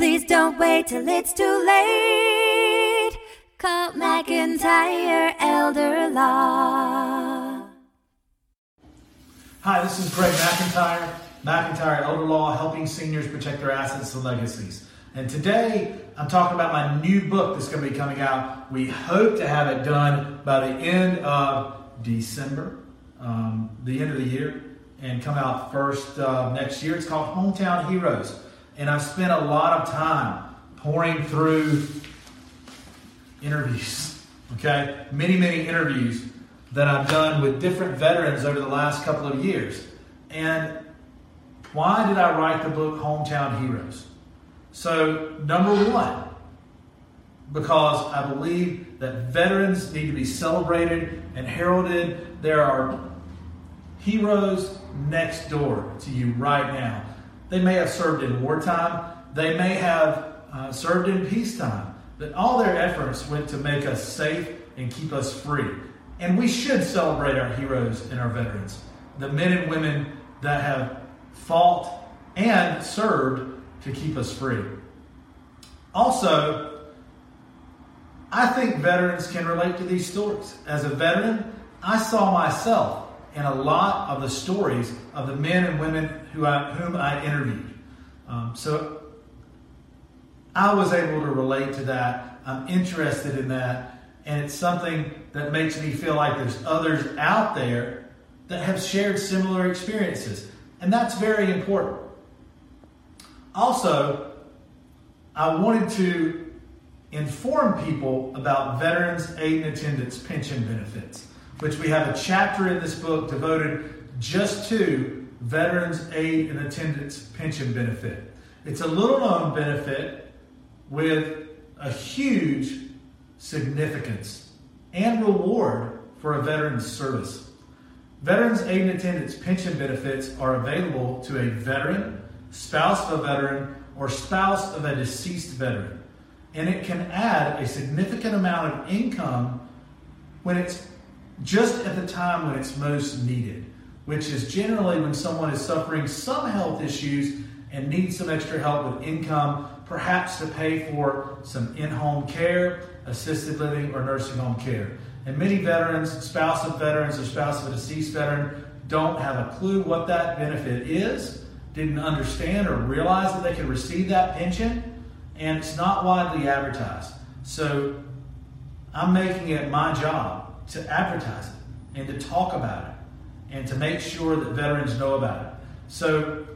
Please don't wait till it's too late. Call McIntyre Elder Law. Hi, this is Greg McIntyre, McIntyre Elder Law, helping seniors protect their assets and legacies. And today I'm talking about my new book that's going to be coming out. We hope to have it done by the end of December, um, the end of the year, and come out first uh, next year. It's called Hometown Heroes. And I've spent a lot of time pouring through interviews, okay? Many, many interviews that I've done with different veterans over the last couple of years. And why did I write the book Hometown Heroes? So, number one, because I believe that veterans need to be celebrated and heralded. There are heroes next door to you right now. They may have served in wartime, they may have uh, served in peacetime, but all their efforts went to make us safe and keep us free. And we should celebrate our heroes and our veterans, the men and women that have fought and served to keep us free. Also, I think veterans can relate to these stories. As a veteran, I saw myself in a lot of the stories of the men and women who I, whom I interviewed. Um, so I was able to relate to that. I'm interested in that. And it's something that makes me feel like there's others out there that have shared similar experiences. And that's very important. Also, I wanted to inform people about Veterans Aid and Attendance pension benefits, which we have a chapter in this book devoted just to Veterans Aid and Attendance pension benefit. It's a little known benefit with a huge significance and reward for a veteran's service. Veterans Aid and Attendance pension benefits are available to a veteran, spouse of a veteran, or spouse of a deceased veteran. And it can add a significant amount of income when it's just at the time when it's most needed, which is generally when someone is suffering some health issues and needs some extra help with income, perhaps to pay for some in home care, assisted living, or nursing home care. And many veterans, spouse of veterans, or spouse of a deceased veteran, don't have a clue what that benefit is, didn't understand or realize that they could receive that pension, and it's not widely advertised. So I'm making it my job to advertise it and to talk about it and to make sure that veterans know about it. So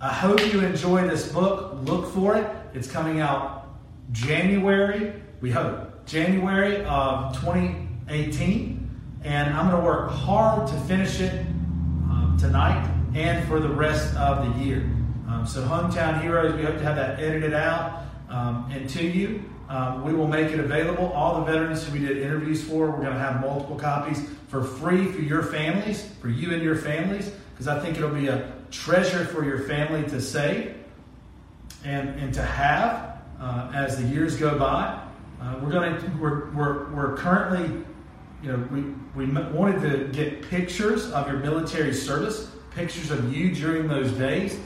I hope you enjoy this book. Look for it. It's coming out January, we hope, January of 2018. And I'm going to work hard to finish it um, tonight and for the rest of the year. Um, so, Hometown Heroes, we hope to have that edited out um, and to you. Um, we will make it available. All the veterans who we did interviews for, we're going to have multiple copies for free for your families, for you and your families, because I think it'll be a treasure for your family to save and, and to have uh, as the years go by. Uh, we're going to we're, we're, we're currently you know we, we wanted to get pictures of your military service pictures of you during those days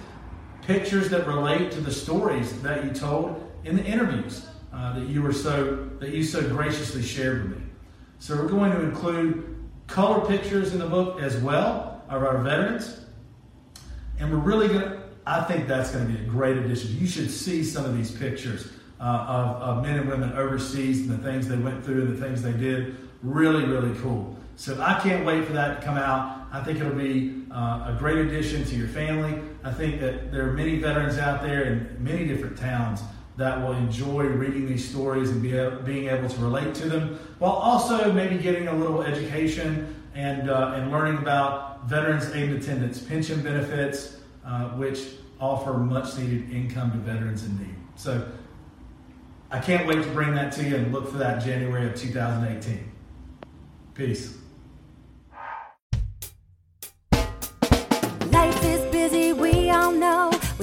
pictures that relate to the stories that you told in the interviews uh, that you were so that you so graciously shared with me. So we're going to include color pictures in the book as well of our veterans. And we're really going to i think that's going to be a great addition. You should see some of these pictures uh, of, of men and women overseas and the things they went through and the things they did. Really really cool. So i can't wait for that to come out. I think it'll be uh, a great addition to your family. I think that there are many veterans out there in many different towns that will enjoy reading these stories and be, being able to relate to them while also maybe getting a little education and, uh, and learning about veterans aid and attendance pension benefits uh, which offer much needed income to veterans in need so I can't wait to bring that to you and look for that January of 2018. Peace.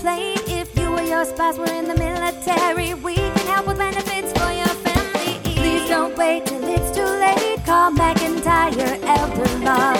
plane. If you or your spouse were in the military, we can help with benefits for your family. Please don't wait till it's too late. Call McIntyre Elder Law.